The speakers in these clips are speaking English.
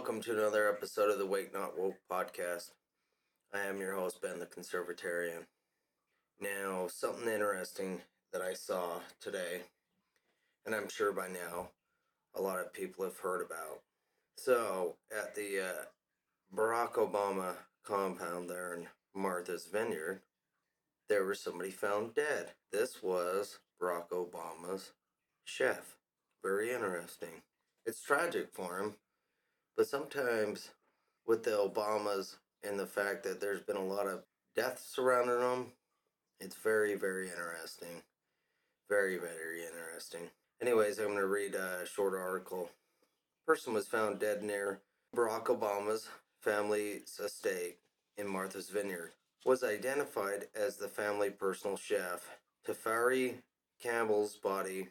welcome to another episode of the Awake Not Woke podcast. I am your host, Ben the Conservatarian. Now, something interesting that I saw today, and I'm sure by now a lot of people have heard about. So, at the uh, Barack Obama compound there in Martha's Vineyard, there was somebody found dead. This was Barack Obama's chef. Very interesting. It's tragic for him, but sometimes with the Obamas and the fact that there's been a lot of deaths surrounding them, it's very, very interesting. Very, very interesting. Anyways, I'm going to read a short article. Person was found dead near Barack Obama's family's estate in Martha's Vineyard. Was identified as the family personal chef. Tafari Campbell's body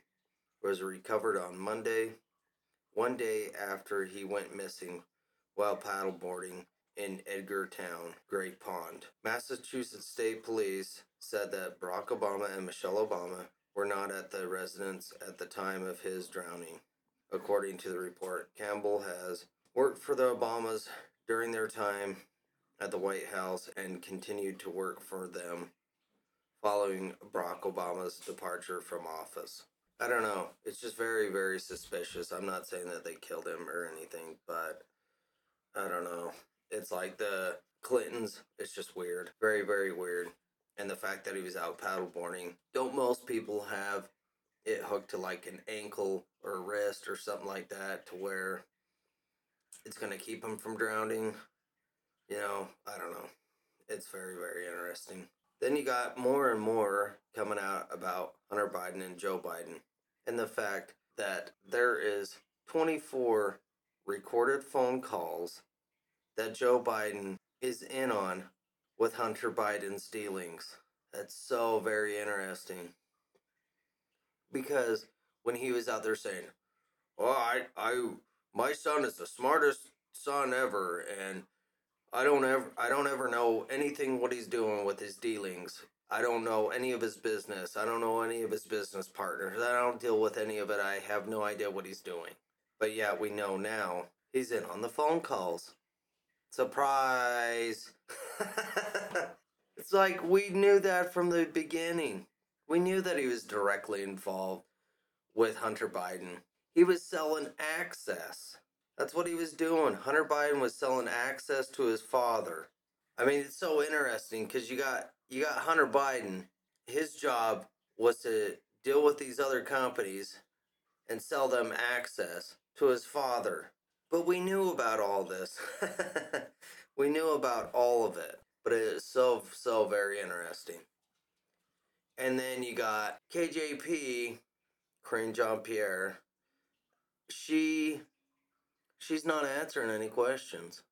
was recovered on Monday, one day after he went missing while paddleboarding in Edgartown, Great Pond. Massachusetts State Police said that Barack Obama and Michelle Obama were not at the residence at the time of his drowning. According to the report, Campbell has worked for the Obamas during their time at the White House and continued to work for them following Barack Obama's departure from office. I don't know. It's just very, very suspicious. I'm not saying that they killed him or anything, but I don't know. It's like the Clintons. It's just weird. Very, very weird. And the fact that he was out paddleboarding. Don't most people have it hooked to like an ankle or wrist or something like that to where it's going to keep him from drowning? You know, I don't know. It's very, very interesting. Then you got more and more coming out about Hunter Biden and Joe Biden and the fact that there is 24 recorded phone calls that Joe Biden is in on with Hunter Biden's dealings. That's so very interesting. Because when he was out there saying, "Oh, I I my son is the smartest son ever and I don't ever I don't ever know anything what he's doing with his dealings. I don't know any of his business. I don't know any of his business partners. I don't deal with any of it. I have no idea what he's doing. But yet we know now he's in on the phone calls. Surprise! it's like we knew that from the beginning. We knew that he was directly involved with Hunter Biden. He was selling access. That's what he was doing. Hunter Biden was selling access to his father. I mean, it's so interesting because you got you got Hunter Biden. His job was to deal with these other companies and sell them access to his father. But we knew about all this. we knew about all of it. But it is so, so very interesting. And then you got KJP, Karine Jean Pierre. She she's not answering any questions.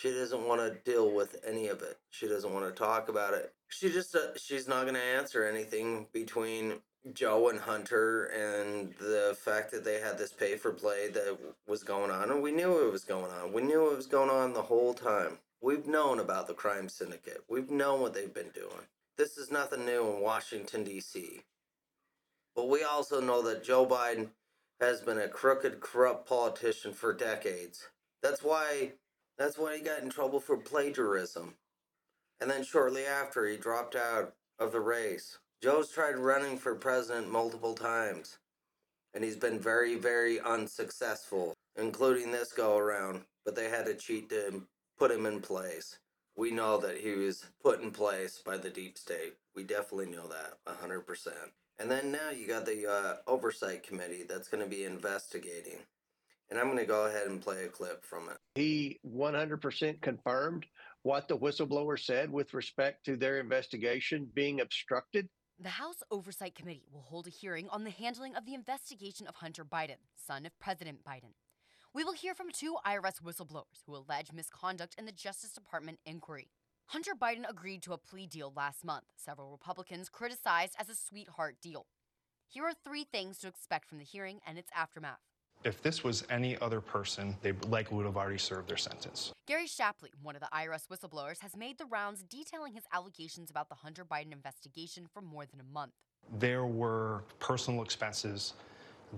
She doesn't want to deal with any of it. She doesn't want to talk about it. She just uh, she's not going to answer anything between Joe and Hunter and the fact that they had this pay for play that was going on and we knew it was going on. We knew it was going on the whole time. We've known about the crime syndicate. We've known what they've been doing. This is nothing new in Washington D.C. But we also know that Joe Biden has been a crooked, corrupt politician for decades. That's why that's why he got in trouble for plagiarism. And then shortly after, he dropped out of the race. Joe's tried running for president multiple times, and he's been very, very unsuccessful, including this go around. But they had to cheat to put him in place. We know that he was put in place by the deep state. We definitely know that 100%. And then now you got the uh, oversight committee that's going to be investigating and I'm going to go ahead and play a clip from it. He 100% confirmed what the whistleblower said with respect to their investigation being obstructed. The House Oversight Committee will hold a hearing on the handling of the investigation of Hunter Biden, son of President Biden. We will hear from two IRS whistleblowers who allege misconduct in the Justice Department inquiry. Hunter Biden agreed to a plea deal last month, several Republicans criticized as a sweetheart deal. Here are three things to expect from the hearing and its aftermath. If this was any other person, they likely would have already served their sentence. Gary Shapley, one of the IRS whistleblowers, has made the rounds detailing his allegations about the Hunter Biden investigation for more than a month. There were personal expenses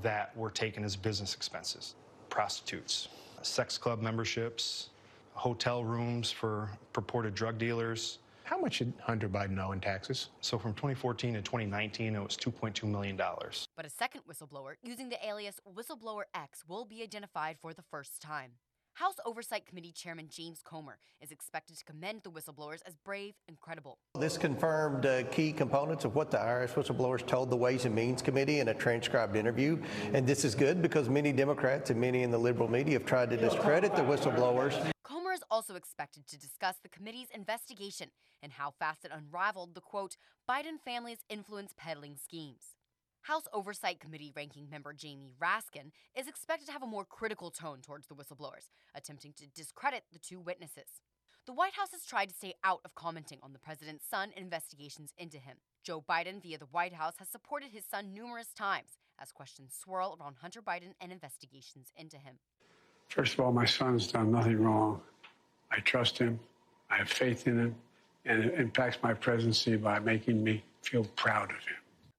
that were taken as business expenses prostitutes, sex club memberships, hotel rooms for purported drug dealers. How much did Hunter Biden owe in taxes? So from 2014 to 2019, it was $2.2 million. But a second whistleblower using the alias Whistleblower X will be identified for the first time. House Oversight Committee Chairman James Comer is expected to commend the whistleblowers as brave and credible. This confirmed uh, key components of what the IRS whistleblowers told the Ways and Means Committee in a transcribed interview. And this is good because many Democrats and many in the liberal media have tried to discredit the whistleblowers. Also expected to discuss the committee's investigation and how fast it unraveled the quote, Biden family's influence peddling schemes. House Oversight Committee ranking member Jamie Raskin is expected to have a more critical tone towards the whistleblowers, attempting to discredit the two witnesses. The White House has tried to stay out of commenting on the president's son investigations into him. Joe Biden, via the White House, has supported his son numerous times as questions swirl around Hunter Biden and investigations into him. First of all, my son's done nothing wrong. I trust him. I have faith in him. And it impacts my presidency by making me feel proud of him.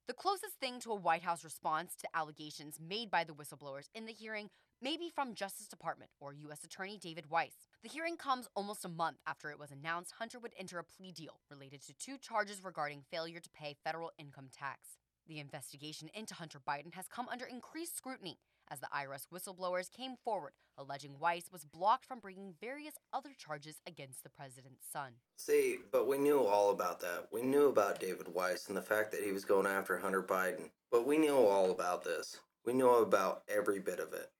The closest thing to a White House response to allegations made by the whistleblowers in the hearing may be from Justice Department or U.S. Attorney David Weiss. The hearing comes almost a month after it was announced Hunter would enter a plea deal related to two charges regarding failure to pay federal income tax. The investigation into Hunter Biden has come under increased scrutiny as the IRS whistleblowers came forward alleging Weiss was blocked from bringing various other charges against the president's son. See, but we knew all about that. We knew about David Weiss and the fact that he was going after Hunter Biden. But we knew all about this. We knew about every bit of it.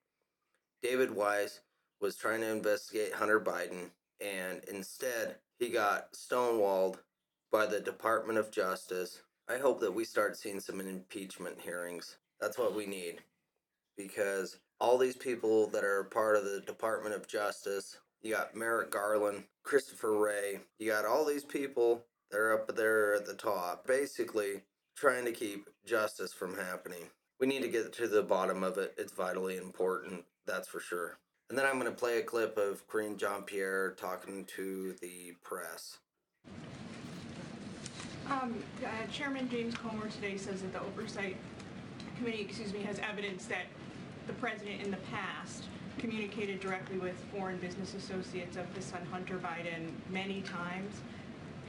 David Weiss was trying to investigate Hunter Biden, and instead, he got stonewalled by the Department of Justice. I hope that we start seeing some impeachment hearings. That's what we need because all these people that are part of the Department of Justice, you got Merrick Garland, Christopher Wray, you got all these people that are up there at the top, basically trying to keep justice from happening. We need to get to the bottom of it. It's vitally important, that's for sure. And then I'm going to play a clip of Karine Jean Pierre talking to the press. Um, uh, Chairman James Comer today says that the Oversight Committee, excuse me, has evidence that the president in the past communicated directly with foreign business associates of his son Hunter Biden many times.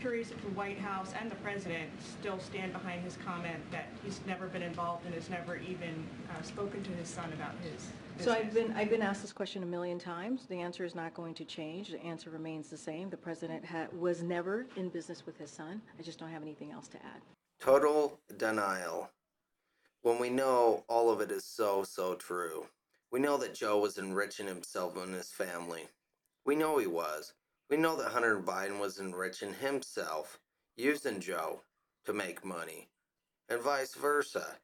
Curious if the White House and the president still stand behind his comment that he's never been involved and has never even uh, spoken to his son about his business. So I've been, I've been asked this question a million times. The answer is not going to change. The answer remains the same. The president ha- was never in business with his son. I just don't have anything else to add. Total denial. When we know all of it is so, so true. We know that Joe was enriching himself and his family. We know he was. We know that Hunter Biden was enriching himself, using Joe to make money, and vice versa.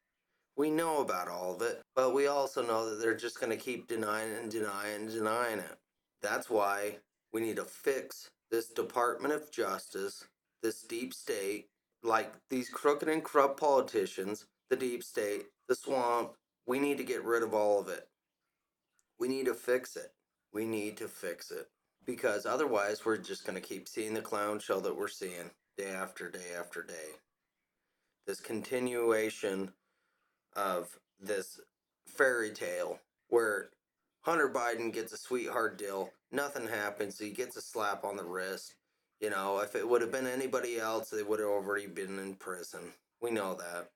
We know about all of it, but we also know that they're just going to keep denying and denying and denying it. That's why we need to fix this Department of Justice, this deep state, like these crooked and corrupt politicians, the deep state, the swamp. We need to get rid of all of it. We need to fix it. We need to fix it. Because otherwise, we're just going to keep seeing the clown show that we're seeing day after day after day. This continuation of this fairy tale where Hunter Biden gets a sweetheart deal, nothing happens, he gets a slap on the wrist. You know, if it would have been anybody else, they would have already been in prison. We know that.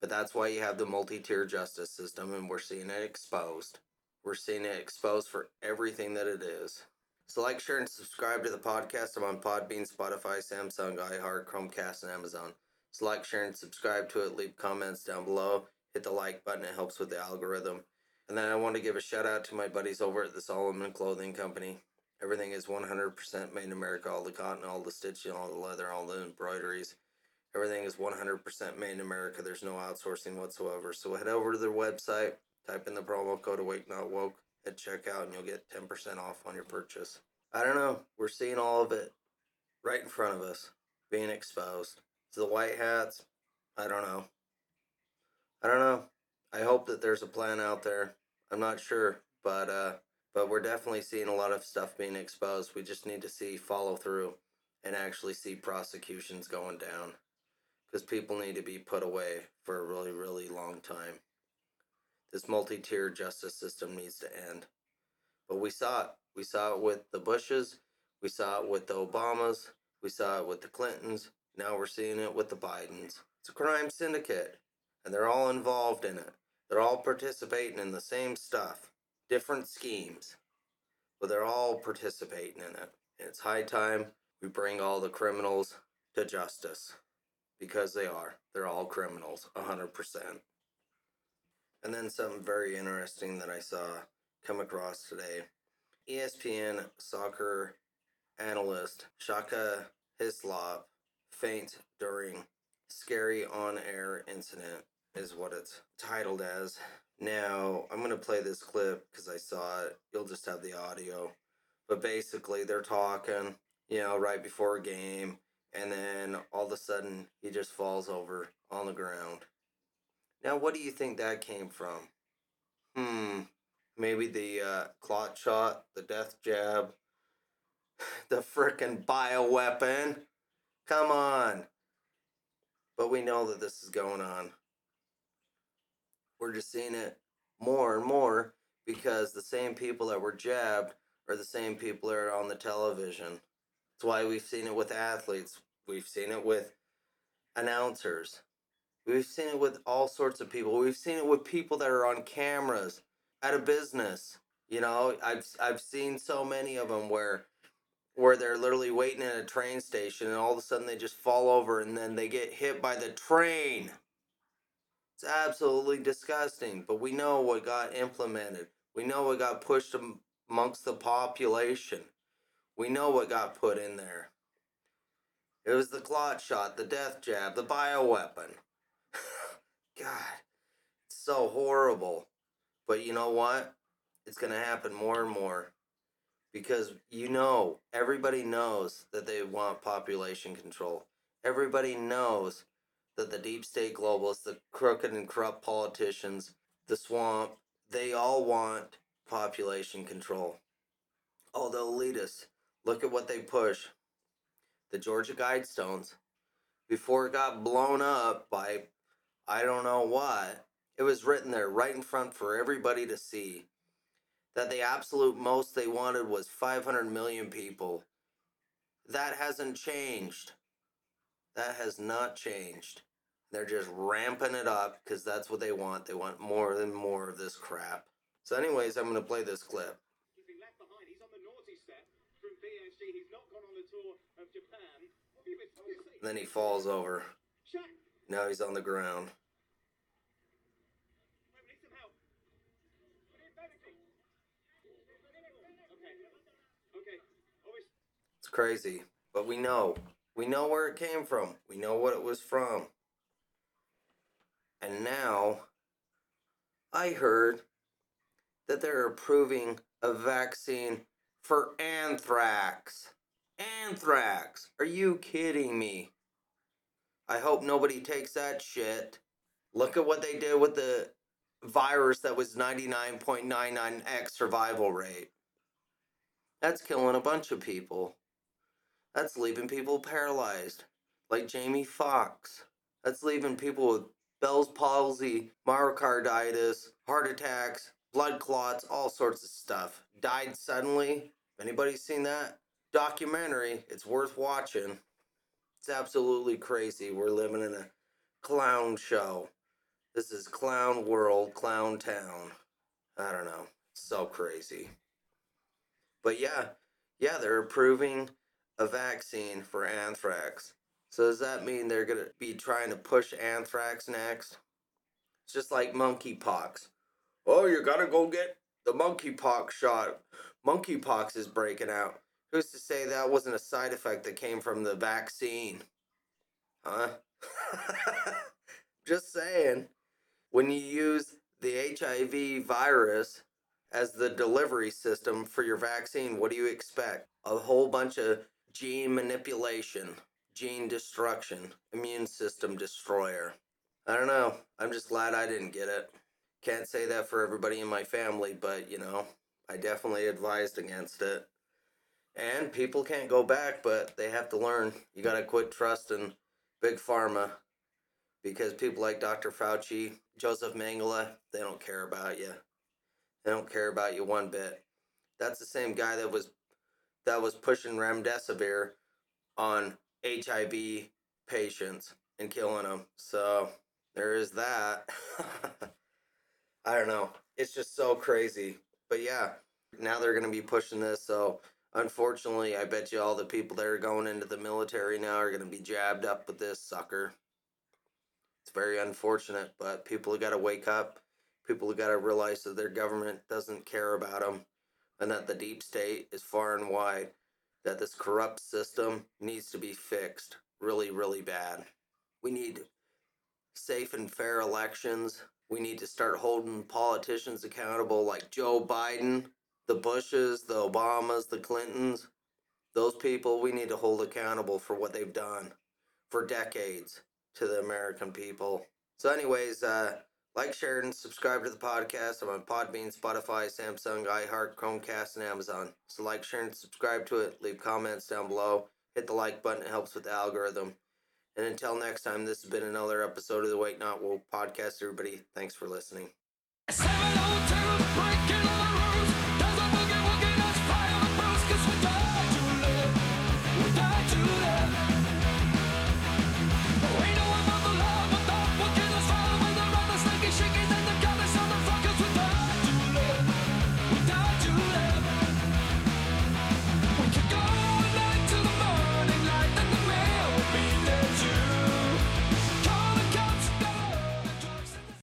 But that's why you have the multi tier justice system, and we're seeing it exposed. We're seeing it exposed for everything that it is. So, like, share, and subscribe to the podcast. I'm on Podbean, Spotify, Samsung, iHeart, Chromecast, and Amazon. So, like, share, and subscribe to it. Leave comments down below. Hit the like button, it helps with the algorithm. And then I want to give a shout out to my buddies over at the Solomon Clothing Company. Everything is 100% made in America. All the cotton, all the stitching, all the leather, all the embroideries. Everything is 100% made in America. There's no outsourcing whatsoever. So head over to their website, type in the promo code Awake Not Woke at checkout, and you'll get 10% off on your purchase. I don't know. We're seeing all of it right in front of us being exposed. To the white hats, I don't know. I don't know. I hope that there's a plan out there. I'm not sure, but uh, but we're definitely seeing a lot of stuff being exposed. We just need to see follow through and actually see prosecutions going down because people need to be put away for a really, really long time. This multi tier justice system needs to end. But we saw it. We saw it with the Bushes. We saw it with the Obamas. We saw it with the Clintons. Now we're seeing it with the Bidens. It's a crime syndicate, and they're all involved in it. They're all participating in the same stuff, different schemes, but they're all participating in it. And it's high time we bring all the criminals to justice because they are. They're all criminals, 100%. And then something very interesting that I saw come across today. ESPN soccer analyst Shaka Hislop faint during scary on-air incident is what it's titled as. Now, I'm going to play this clip because I saw it. You'll just have the audio. But basically, they're talking, you know, right before a game, and then all of a sudden, he just falls over on the ground. Now, what do you think that came from? Hmm, maybe the uh, clot shot, the death jab, the frickin' bioweapon. Come on. But we know that this is going on. We're just seeing it more and more because the same people that were jabbed are the same people that are on the television. That's why we've seen it with athletes. We've seen it with announcers. We've seen it with all sorts of people. We've seen it with people that are on cameras at a business. You know, I've I've seen so many of them where where they're literally waiting at a train station and all of a sudden they just fall over and then they get hit by the train. It's absolutely disgusting, but we know what got implemented. We know what got pushed amongst the population. We know what got put in there. It was the clot shot, the death jab, the bioweapon. God, it's so horrible. But you know what? It's going to happen more and more because you know, everybody knows that they want population control. Everybody knows that the deep state globalists, the crooked and corrupt politicians, the swamp, they all want population control. All the elitists, look at what they push. The Georgia Guidestones, before it got blown up by I don't know what, it was written there right in front for everybody to see that the absolute most they wanted was 500 million people. That hasn't changed. That has not changed. They're just ramping it up because that's what they want. They want more and more of this crap. So, anyways, I'm going to play this clip. He's been left behind. He's on the naughty step from PSG. He's not gone on the tour of Japan. He was- And then he falls over. Now he's on the ground. wait, we need some help. We need medical. Okay. Okay. Always It's crazy. But we know. We know where it came from. We know what it was from. And now, I heard that they're approving a vaccine for anthrax. Anthrax. Are you kidding me? I hope nobody takes that shit. Look at what they did with the virus that was 99.99x survival rate. That's killing a bunch of people. That's leaving people paralyzed, like Jamie Foxx. That's leaving people with Bell's palsy, myocarditis, heart attacks, blood clots, all sorts of stuff. Died suddenly. If anybody's seen that documentary, it's worth watching. It's absolutely crazy. We're living in a clown show. This is clown world, clown town. I don't know. So crazy. But yeah, yeah, they're approving a vaccine for anthrax. So does that mean they're gonna be trying to push anthrax next? It's just like monkeypox. Oh, you gotta go get the monkeypox shot. Monkeypox is breaking out. Who's to say that wasn't a side effect that came from the vaccine? Huh? just saying. When you use the HIV virus as the delivery system for your vaccine, what do you expect? A whole bunch of gene manipulation, gene destruction, immune system destroyer. I don't know. I'm just glad I didn't get it. Can't say that for everybody in my family, but you know, I definitely advised against it. And people can't go back, but they have to learn. You got to quit trusting big pharma because people like Dr. Fauci, Joseph Mengele, they don't care about you. They don't care about you one bit. That's the same guy that was that was pushing remdesivir on HIV patients and killing them. So there is that. I don't know. It's just so crazy. But yeah, now they're going to be pushing this. So unfortunately, I bet you all the people that are going into the military now are going to be jabbed up with this sucker. It's very unfortunate, but people have got to wake up. People have got to realize that their government doesn't care about them and that the deep state is far and wide. That this corrupt system needs to be fixed really, really bad. We need safe and fair elections. We need to start holding politicians accountable like Joe Biden, the Bushes, the Obamas, the Clintons. Those people we need to hold accountable for what they've done for decades to the American people. So, anyways, uh, like, share, and subscribe to the podcast. I'm on Podbean, Spotify, Samsung, iHeart, Chromecast, and Amazon. So, like, share, and subscribe to it. Leave comments down below. Hit the like button, it helps with the algorithm. And until next time, this has been another episode of the Awake Not Woke podcast. Everybody, thanks for listening.